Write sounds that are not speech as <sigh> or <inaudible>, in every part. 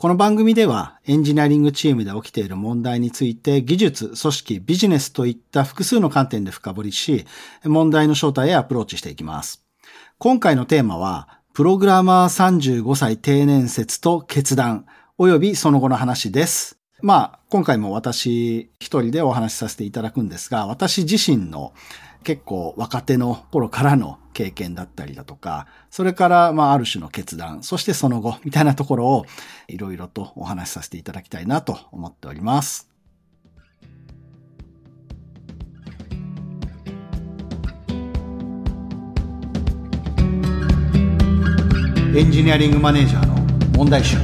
この番組ではエンジニアリングチームで起きている問題について技術、組織、ビジネスといった複数の観点で深掘りし、問題の正体へアプローチしていきます。今回のテーマは、プログラマー35歳定年説と決断、及びその後の話です。まあ、今回も私一人でお話しさせていただくんですが、私自身の結構若手の頃からの経験だったりだとか、それからまあある種の決断、そしてその後みたいなところをいろいろとお話しさせていただきたいなと思っております。エンジニアリングマネージャーの問題集。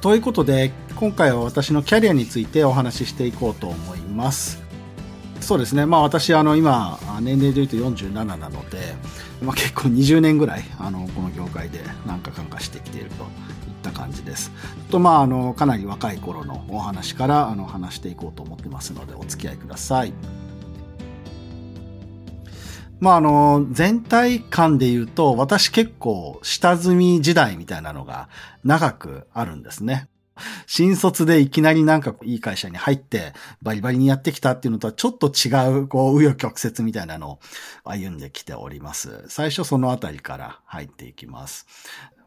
ということで、今回は私のキャリアについてお話ししていこうと思います。そうですね。まあ私、あの、今、年齢で言うと47なので、まあ結構20年ぐらい、あの、この業界で何か感化してきているといった感じです。と、まあ、あの、かなり若い頃のお話から、あの、話していこうと思ってますので、お付き合いください。まあ、あの、全体感で言うと、私結構下積み時代みたいなのが長くあるんですね。新卒でいきなりなんかいい会社に入ってバリバリにやってきたっていうのとはちょっと違う、こう、紆余曲折みたいなのを歩んできております。最初そのあたりから入っていきます。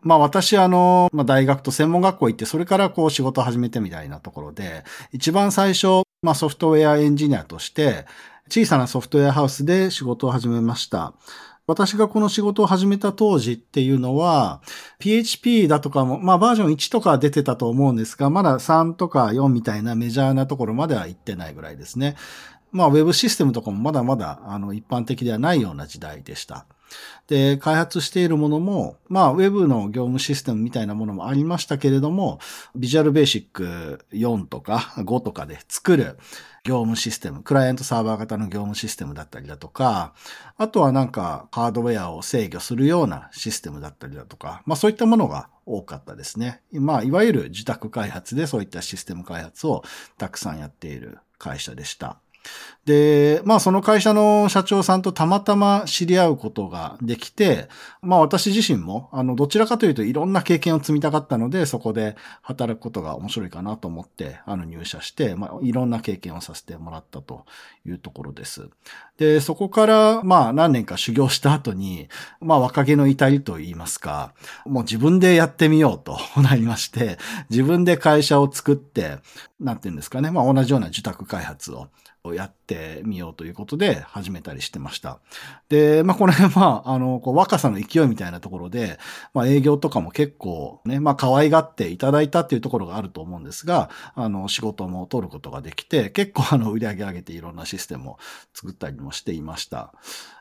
まあ私あの、まあ大学と専門学校行ってそれからこう仕事始めてみたいなところで、一番最初、まあソフトウェアエンジニアとして小さなソフトウェアハウスで仕事を始めました。私がこの仕事を始めた当時っていうのは、PHP だとかも、まあバージョン1とか出てたと思うんですが、まだ3とか4みたいなメジャーなところまでは行ってないぐらいですね。まあウェブシステムとかもまだまだあの一般的ではないような時代でした。で、開発しているものも、まあ、ウェブの業務システムみたいなものもありましたけれども、ビジュアルベーシック4とか5とかで作る業務システム、クライアントサーバー型の業務システムだったりだとか、あとはなんかハードウェアを制御するようなシステムだったりだとか、まあそういったものが多かったですね。まあいわゆる自宅開発でそういったシステム開発をたくさんやっている会社でした。で、まあその会社の社長さんとたまたま知り合うことができて、まあ私自身も、あの、どちらかというといろんな経験を積みたかったので、そこで働くことが面白いかなと思って、あの入社して、まあいろんな経験をさせてもらったというところです。で、そこからまあ何年か修行した後に、まあ若気の至りと言いますか、もう自分でやってみようと <laughs> なりまして、自分で会社を作って、なんていうんですかね、まあ同じような受託開発ををやっててみようということで始めたりしてました。で、まあこれ、まあ、あの、こう若さの勢いみたいなところで、まあ営業とかも結構ね、まあ可愛がっていただいたっていうところがあると思うんですが、あの、仕事も取ることができて、結構あの、売り上げ上げていろんなシステムを作ったりもしていました。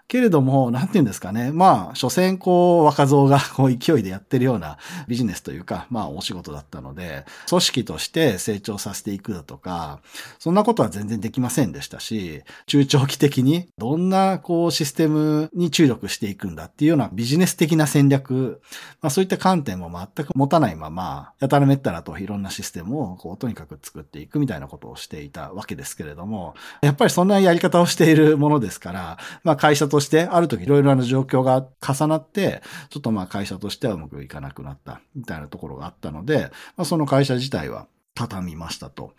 けれども、なんて言うんですかね。まあ、所詮こう、若造が <laughs> こう勢いでやってるようなビジネスというか、まあ、お仕事だったので、組織として成長させていくだとか、そんなことは全然できませんでしたし、中長期的にどんなこう、システムに注力していくんだっていうようなビジネス的な戦略、まあ、そういった観点も全く持たないまま、やたらめったらといろんなシステムをこう、とにかく作っていくみたいなことをしていたわけですけれども、やっぱりそんなやり方をしているものですから、まあ、会社ととして、ある時いろいろな状況が重なって、ちょっとまあ会社としてはうまくいかなくなった、みたいなところがあったので、まあ、その会社自体は畳みましたと。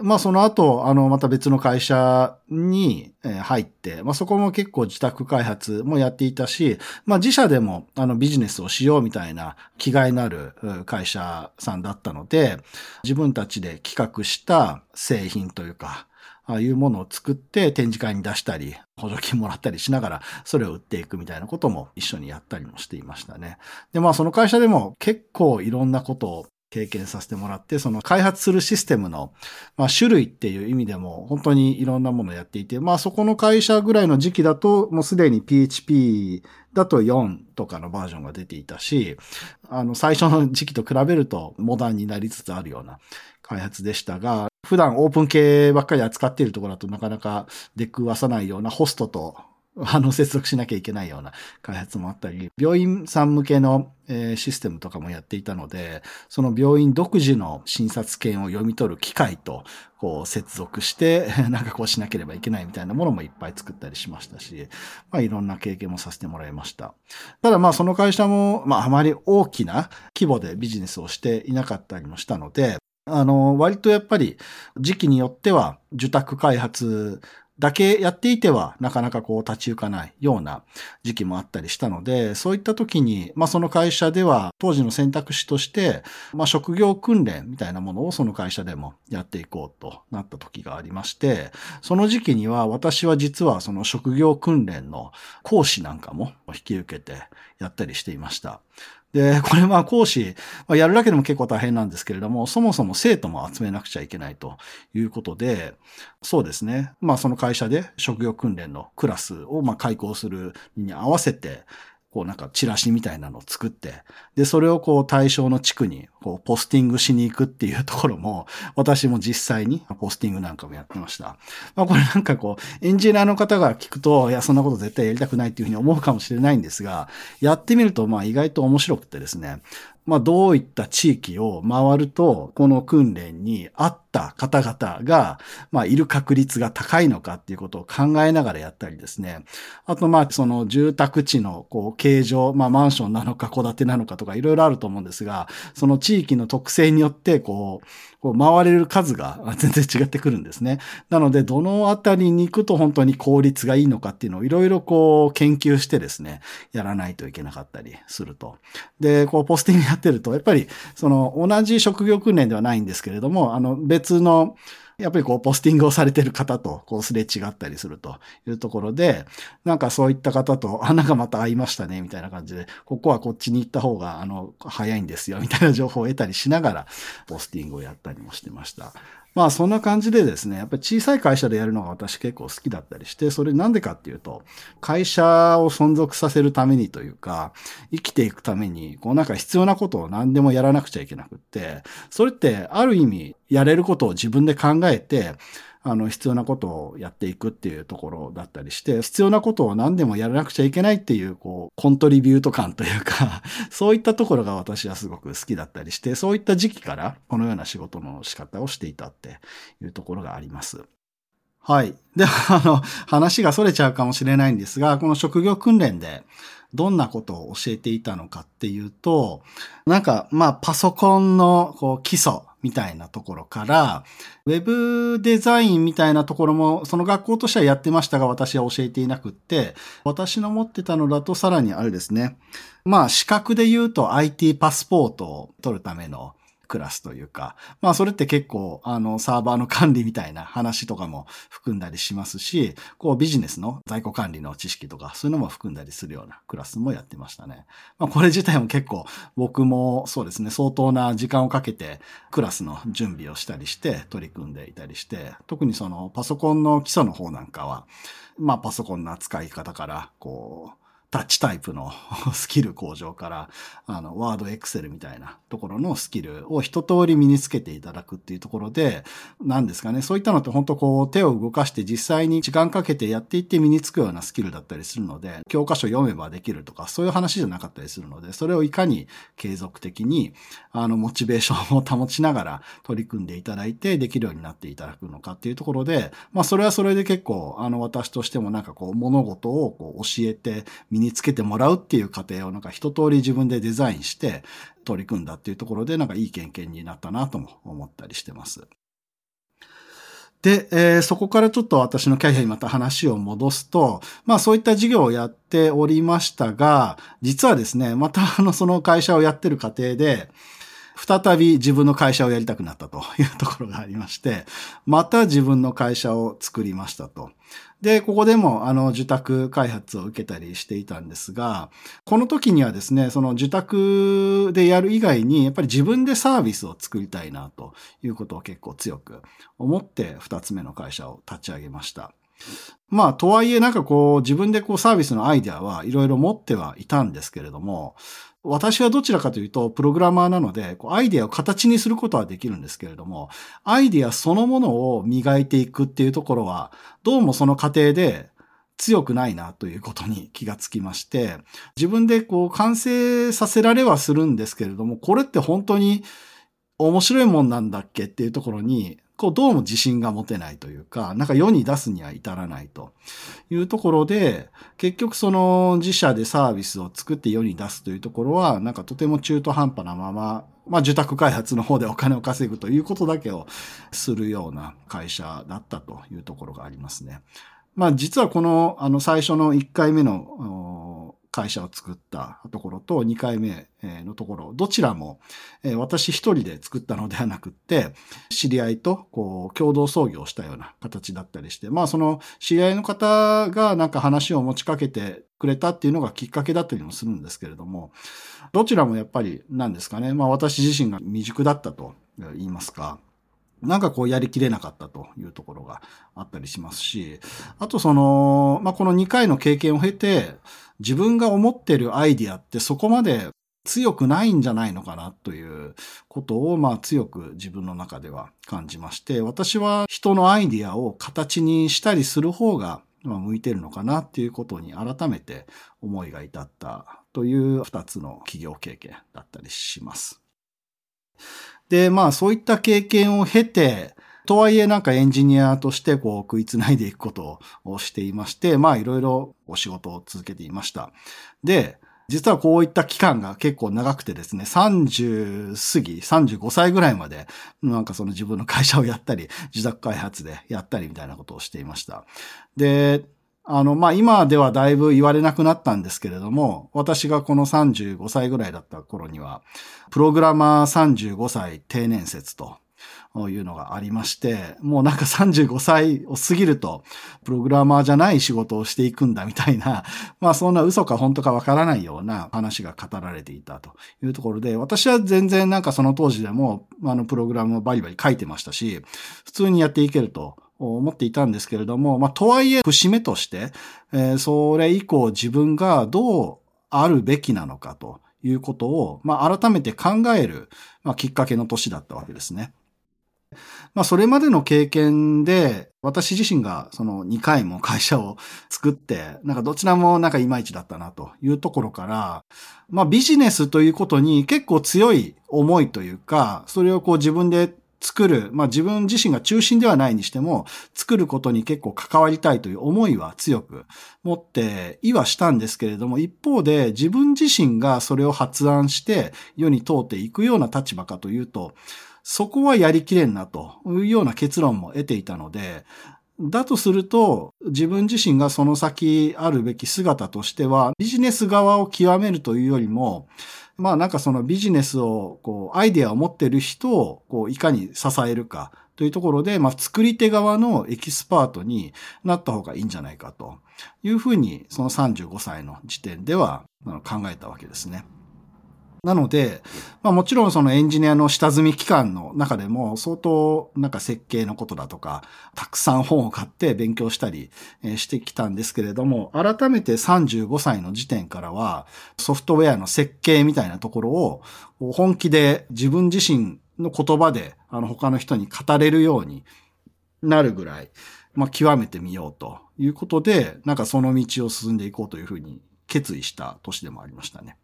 まあその後、あの、また別の会社に入って、まあそこも結構自宅開発もやっていたし、まあ自社でもあのビジネスをしようみたいな気概のある会社さんだったので、自分たちで企画した製品というか、ああいうものを作って展示会に出したり、補助金もらったりしながら、それを売っていくみたいなことも一緒にやったりもしていましたね。で、まあその会社でも結構いろんなことを経験させてもらって、その開発するシステムの、まあ、種類っていう意味でも本当にいろんなものをやっていて、まあそこの会社ぐらいの時期だともうすでに PHP だと4とかのバージョンが出ていたし、あの最初の時期と比べるとモダンになりつつあるような開発でしたが、普段オープン系ばっかり扱っているところだとなかなか出くわさないようなホストと <laughs> あの、接続しなきゃいけないような開発もあったり、病院さん向けの、え、システムとかもやっていたので、その病院独自の診察券を読み取る機械と、こう、接続して、<laughs> なんかこうしなければいけないみたいなものもいっぱい作ったりしましたし、まあ、いろんな経験もさせてもらいました。ただまあ、その会社も、まあ、あまり大きな規模でビジネスをしていなかったりもしたので、あの、割とやっぱり時期によっては受託開発だけやっていては、なかなかこう立ち行かないような時期もあったりしたので、そういった時に、まあその会社では当時の選択肢として、まあ職業訓練みたいなものをその会社でもやっていこうとなった時がありまして、その時期には私は実はその職業訓練の講師なんかも引き受けてやったりしていました。で、これは講師、まあ、やるだけでも結構大変なんですけれども、そもそも生徒も集めなくちゃいけないということで、そうですね。まあその会社で職業訓練のクラスをまあ開講するに合わせて、こうなんかチラシみたいなのを作って、で、それをこう対象の地区にこうポスティングしに行くっていうところも、<laughs> 私も実際にポスティングなんかもやってました。まあこれなんかこう、エンジニアの方が聞くと、いや、そんなこと絶対やりたくないっていうふうに思うかもしれないんですが、やってみるとまあ意外と面白くてですね、まあ、どういった地域を回ると、この訓練に合った方々が、まあ、いる確率が高いのかっていうことを考えながらやったりですね。あと、まあ、その住宅地の、こう、形状、まあ、マンションなのか戸建てなのかとかいろいろあると思うんですが、その地域の特性によって、こう、こう回れる数が <laughs> 全然違ってくるんですね。なので、どのあたりに行くと本当に効率がいいのかっていうのをいろいろこう研究してですね、やらないといけなかったりすると。で、こうポスティングやってると、やっぱりその同じ職業訓練ではないんですけれども、あの別のやっぱりこう、ポスティングをされてる方と、こう、すれ違ったりするというところで、なんかそういった方と、あ、なんかまた会いましたね、みたいな感じで、ここはこっちに行った方が、あの、早いんですよ、みたいな情報を得たりしながら、ポスティングをやったりもしてました。まあそんな感じでですね、やっぱり小さい会社でやるのが私結構好きだったりして、それなんでかっていうと、会社を存続させるためにというか、生きていくために、こうなんか必要なことを何でもやらなくちゃいけなくって、それってある意味やれることを自分で考えて、あの、必要なことをやっていくっていうところだったりして、必要なことを何でもやらなくちゃいけないっていう、こう、コントリビュート感というか <laughs> そういったところが私はすごく好きだったりして、そういった時期からこのような仕事の仕方をしていたっていうところがあります。はい。で、あの、話が逸れちゃうかもしれないんですが、この職業訓練で、どんなことを教えていたのかっていうと、なんか、まあ、パソコンのこう基礎みたいなところから、ウェブデザインみたいなところも、その学校としてはやってましたが、私は教えていなくって、私の持ってたのだとさらにあれですね。まあ、資格で言うと IT パスポートを取るためのクラスというか、まあそれって結構あのサーバーの管理みたいな話とかも含んだりしますし、こうビジネスの在庫管理の知識とかそういうのも含んだりするようなクラスもやってましたね。まあこれ自体も結構僕もそうですね、相当な時間をかけてクラスの準備をしたりして取り組んでいたりして、特にそのパソコンの基礎の方なんかは、まあパソコンの扱い方から、こう、タッチタイプの <laughs> スキル向上から、あの、ワード、エクセルみたいなところのスキルを一通り身につけていただくっていうところで、何ですかね、そういったのって本当こう手を動かして実際に時間かけてやっていって身につくようなスキルだったりするので、教科書読めばできるとか、そういう話じゃなかったりするので、それをいかに継続的に、あの、モチベーションを保ちながら取り組んでいただいて、できるようになっていただくのかっていうところで、まあ、それはそれで結構、あの、私としてもなんかこう、物事をこう教えて、身につけてもらうっていう過程をなんか一通り自分でデザインして取り組んだっていうところでなんかいい経験になったなとも思ったりしてます。で、えー、そこからちょっと私のキャリアにまた話を戻すと、まあそういった事業をやっておりましたが、実はですね、またあのその会社をやってる過程で、再び自分の会社をやりたくなったと <laughs> いうところがありまして、また自分の会社を作りましたと。で、ここでも、あの、受託開発を受けたりしていたんですが、この時にはですね、その受託でやる以外に、やっぱり自分でサービスを作りたいな、ということを結構強く思って、二つ目の会社を立ち上げました。まあ、とはいえなんかこう、自分でこうサービスのアイデアはいろいろ持ってはいたんですけれども、私はどちらかというと、プログラマーなので、アイデアを形にすることはできるんですけれども、アイデアそのものを磨いていくっていうところは、どうもその過程で、強くないなということに気がつきまして、自分でこう完成させられはするんですけれども、これって本当に面白いもんなんだっけっていうところに、こうどうも自信が持てないというか、なんか世に出すには至らないというところで、結局その自社でサービスを作って世に出すというところは、なんかとても中途半端なまま、まあ受託開発の方でお金を稼ぐということだけをするような会社だったというところがありますね。まあ実はこの、あの最初の1回目の会社を作ったところと2回目のところ、どちらも私一人で作ったのではなくって、知り合いとこう共同創業したような形だったりして、まあその知り合いの方がなんか話を持ちかけてくれたっていうのがきっかけだったりもするんですけれども、どちらもやっぱり何ですかね、まあ私自身が未熟だったと言いますか、なんかこうやりきれなかったというところがあったりしますし、あとその、まあ、この2回の経験を経て、自分が思ってるアイディアってそこまで強くないんじゃないのかなということを、まあ強く自分の中では感じまして、私は人のアイディアを形にしたりする方が、ま、向いてるのかなっていうことに改めて思いが至ったという二つの企業経験だったりします。で、まあそういった経験を経て、とはいえなんかエンジニアとしてこう食いつないでいくことをしていまして、まあいろいろお仕事を続けていました。で、実はこういった期間が結構長くてですね、30過ぎ、35歳ぐらいまで、なんかその自分の会社をやったり、自宅開発でやったりみたいなことをしていました。で、あの、まあ、今ではだいぶ言われなくなったんですけれども、私がこの35歳ぐらいだった頃には、プログラマー35歳定年説というのがありまして、もうなんか35歳を過ぎると、プログラマーじゃない仕事をしていくんだみたいな、<laughs> まあそんな嘘か本当かわからないような話が語られていたというところで、私は全然なんかその当時でも、あのプログラムをバリバリ書いてましたし、普通にやっていけると思っていたんですけれども、まあ、とはいえ、節目として、えー、それ以降自分がどうあるべきなのかということを、まあ、改めて考える、まあ、きっかけの年だったわけですね。まあ、それまでの経験で、私自身がその2回も会社を作って、なんかどちらもなんかいまいちだったなというところから、まあビジネスということに結構強い思いというか、それをこう自分で作る、まあ自分自身が中心ではないにしても、作ることに結構関わりたいという思いは強く持っていはしたんですけれども、一方で自分自身がそれを発案して世に通っていくような立場かというと、そこはやりきれんなというような結論も得ていたので、だとすると、自分自身がその先あるべき姿としては、ビジネス側を極めるというよりも、まあなんかそのビジネスを、こう、アイデアを持ってる人を、こう、いかに支えるかというところで、まあ作り手側のエキスパートになった方がいいんじゃないかというふうに、その35歳の時点では考えたわけですね。なので、まあもちろんそのエンジニアの下積み期間の中でも相当なんか設計のことだとか、たくさん本を買って勉強したりしてきたんですけれども、改めて35歳の時点からはソフトウェアの設計みたいなところを本気で自分自身の言葉であの他の人に語れるようになるぐらい、まあ極めてみようということで、なんかその道を進んでいこうというふうに決意した年でもありましたね。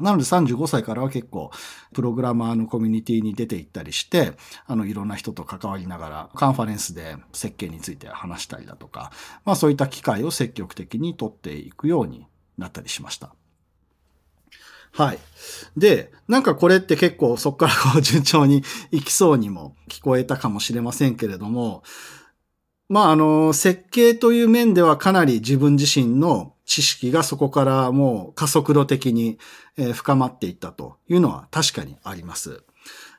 なので35歳からは結構、プログラマーのコミュニティに出て行ったりして、あの、いろんな人と関わりながら、カンファレンスで設計について話したりだとか、まあそういった機会を積極的に取っていくようになったりしました。はい。で、なんかこれって結構そこからこう順調に行きそうにも聞こえたかもしれませんけれども、まああの、設計という面ではかなり自分自身の知識がそこからもう加速度的に深まっていったというのは確かにあります。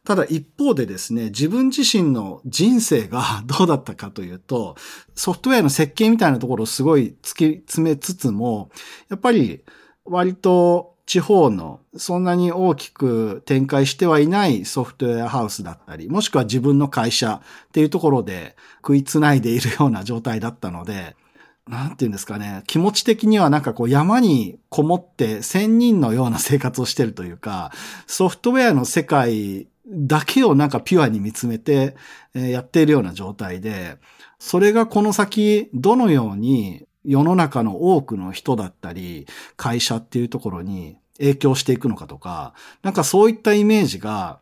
ただ一方でですね、自分自身の人生が <laughs> どうだったかというと、ソフトウェアの設計みたいなところをすごい突き詰めつつも、やっぱり割と地方のそんなに大きく展開してはいないソフトウェアハウスだったり、もしくは自分の会社っていうところで食いつないでいるような状態だったので、なんて言うんですかね、気持ち的にはなんかこう山にこもって仙人のような生活をしてるというか、ソフトウェアの世界だけをなんかピュアに見つめてやっているような状態で、それがこの先どのように世の中の多くの人だったり、会社っていうところに影響していくのかとか、なんかそういったイメージが、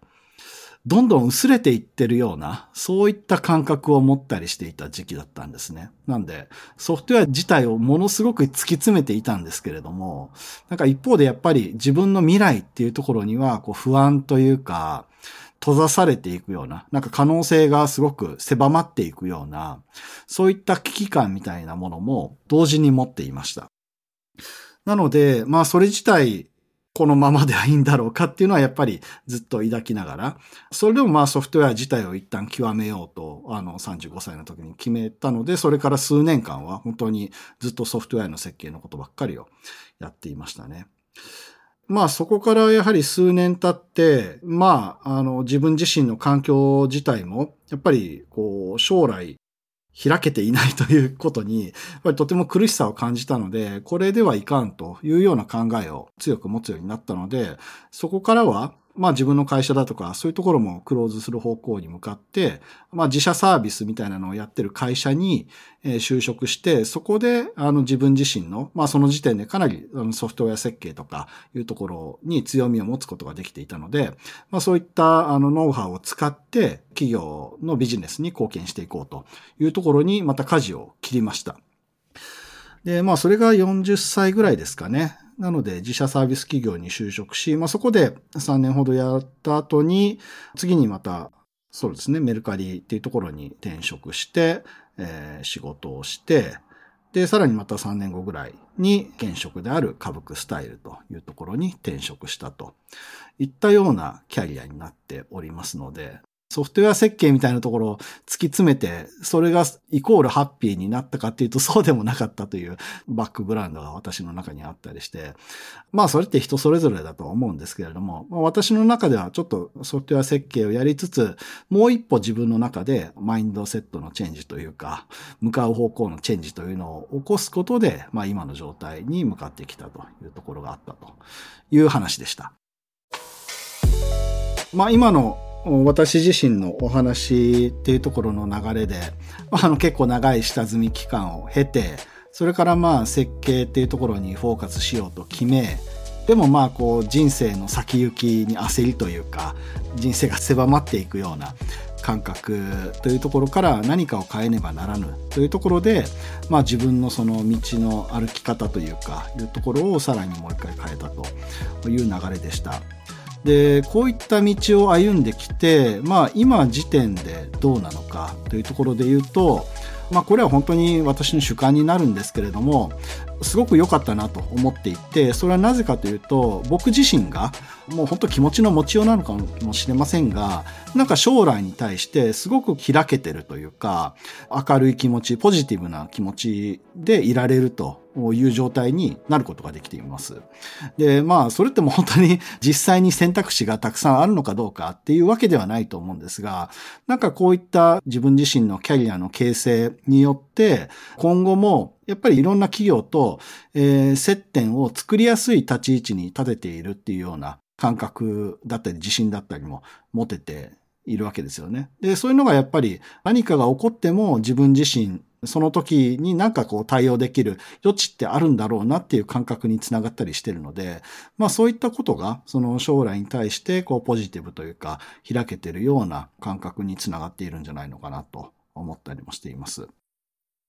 どんどん薄れていってるような、そういった感覚を持ったりしていた時期だったんですね。なんで、ソフトウェア自体をものすごく突き詰めていたんですけれども、なんか一方でやっぱり自分の未来っていうところには、こう不安というか、閉ざされていくような、なんか可能性がすごく狭まっていくような、そういった危機感みたいなものも同時に持っていました。なので、まあそれ自体このままではいいんだろうかっていうのはやっぱりずっと抱きながら、それでもまあソフトウェア自体を一旦極めようと、あの35歳の時に決めたので、それから数年間は本当にずっとソフトウェアの設計のことばっかりをやっていましたね。まあそこからやはり数年経って、まああの自分自身の環境自体もやっぱりこう将来開けていないということに、とても苦しさを感じたので、これではいかんというような考えを強く持つようになったので、そこからはまあ自分の会社だとかそういうところもクローズする方向に向かって、まあ自社サービスみたいなのをやってる会社に就職して、そこであの自分自身の、まあその時点でかなりソフトウェア設計とかいうところに強みを持つことができていたので、まあそういったあのノウハウを使って企業のビジネスに貢献していこうというところにまた舵を切りました。で、まあそれが40歳ぐらいですかね。なので自社サービス企業に就職し、まあそこで3年ほどやった後に、次にまた、そうですね、メルカリっていうところに転職して、えー、仕事をして、で、さらにまた3年後ぐらいに現職である歌舞伎スタイルというところに転職したといったようなキャリアになっておりますので、ソフトウェア設計みたいなところを突き詰めて、それがイコールハッピーになったかっていうとそうでもなかったというバックグラウンドが私の中にあったりして、まあそれって人それぞれだと思うんですけれども、ま、私の中ではちょっとソフトウェア設計をやりつつ、もう一歩自分の中でマインドセットのチェンジというか、向かう方向のチェンジというのを起こすことで、まあ今の状態に向かってきたというところがあったという話でした。まあ今の私自身のお話っていうところの流れで、あの結構長い下積み期間を経て、それからまあ設計っていうところにフォーカスしようと決め、でもまあこう人生の先行きに焦りというか、人生が狭まっていくような感覚というところから何かを変えねばならぬというところで、まあ自分のその道の歩き方というか、いうところをさらにもう一回変えたという流れでした。で、こういった道を歩んできて、まあ今時点でどうなのかというところで言うと、まあこれは本当に私の主観になるんですけれども、すごく良かったなと思っていて、それはなぜかというと、僕自身が、もう本当気持ちの持ちようなのかもしれませんが、なんか将来に対してすごく開けてるというか、明るい気持ち、ポジティブな気持ちでいられるという状態になることができています。で、まあ、それっても本当に <laughs> 実際に選択肢がたくさんあるのかどうかっていうわけではないと思うんですが、なんかこういった自分自身のキャリアの形成によって、今後もやっぱりいろんな企業と、えー、接点を作りやすい立ち位置に立てているっていうような感覚だったり自信だったりも持てているわけですよね。で、そういうのがやっぱり何かが起こっても自分自身その時になんかこう対応できる余地ってあるんだろうなっていう感覚につながったりしてるので、まあそういったことがその将来に対してこうポジティブというか開けてるような感覚につながっているんじゃないのかなと思ったりもしています。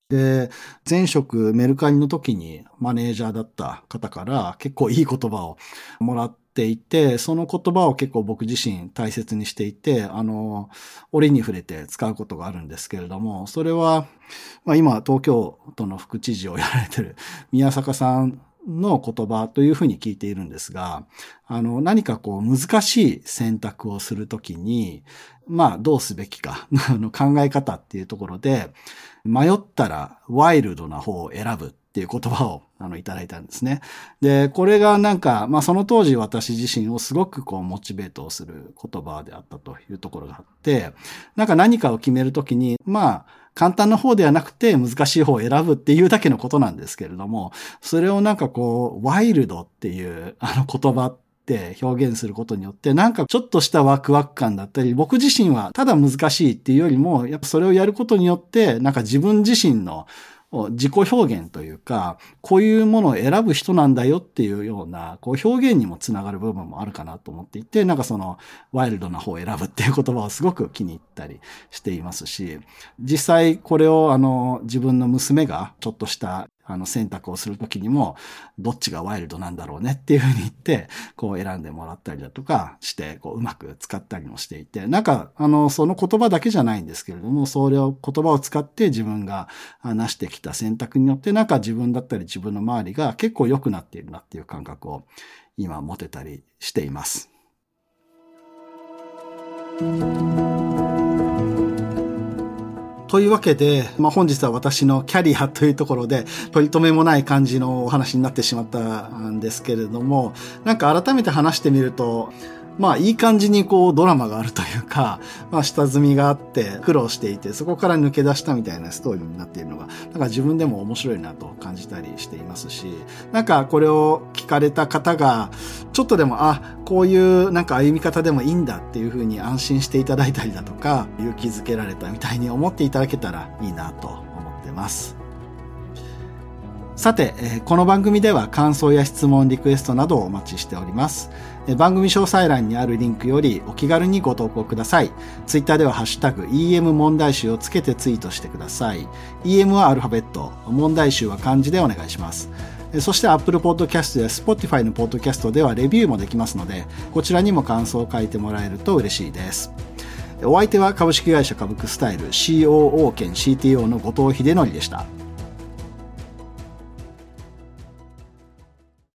で、前職メルカリの時にマネージャーだった方から結構いい言葉をもらっていて、その言葉を結構僕自身大切にしていて、あの、折に触れて使うことがあるんですけれども、それは、まあ今東京都の副知事をやられてる <laughs> 宮坂さんの言葉というふうに聞いているんですが、あの、何かこう難しい選択をするときに、まあどうすべきか <laughs> の考え方っていうところで、迷ったらワイルドな方を選ぶっていう言葉をあのいただいたんですね。で、これがなんか、まあその当時私自身をすごくこうモチベートをする言葉であったというところがあって、なんか何かを決めるときに、まあ簡単な方ではなくて難しい方を選ぶっていうだけのことなんですけれども、それをなんかこう、ワイルドっていうあの言葉って表現することによって、なんかちょっとしたワクワク感だったり、僕自身はただ難しいっていうよりも、やっぱそれをやることによって、なんか自分自身の自己表現というか、こういうものを選ぶ人なんだよっていうような、こう表現にもつながる部分もあるかなと思っていて、なんかその、ワイルドな方を選ぶっていう言葉をすごく気に入ったりしていますし、実際これをあの、自分の娘がちょっとしたあの選択をするときにも、どっちがワイルドなんだろうねっていうふうに言って、こう選んでもらったりだとかして、こううまく使ったりもしていて、なんか、あの、その言葉だけじゃないんですけれども、それを言葉を使って自分が話してきた選択によって、なんか自分だったり自分の周りが結構良くなっているなっていう感覚を今持てたりしています。というわけで、まあ、本日は私のキャリアというところで、取り留めもない感じのお話になってしまったんですけれども、なんか改めて話してみると、まあいい感じにこうドラマがあるというか、<laughs> まあ下積みがあって苦労していて、そこから抜け出したみたいなストーリーになっているのが、なんか自分でも面白いなと感じたりしていますし、なんかこれを聞かれた方が、ちょっとでも、あ、こういうなんか歩み方でもいいんだっていうふうに安心していただいたりだとか、勇気づけられたみたいに思っていただけたらいいなと思ってます。さて、この番組では感想や質問、リクエストなどをお待ちしております。番組詳細欄にあるリンクよりお気軽にご投稿ください。ツイッターではハッシュタグ EM 問題集をつけてツイートしてください。EM はアルファベット、問題集は漢字でお願いします。そして Apple Podcast や Spotify の Podcast ではレビューもできますので、こちらにも感想を書いてもらえると嬉しいです。お相手は株式会社株クスタイル COO 兼 CTO の後藤秀則でした。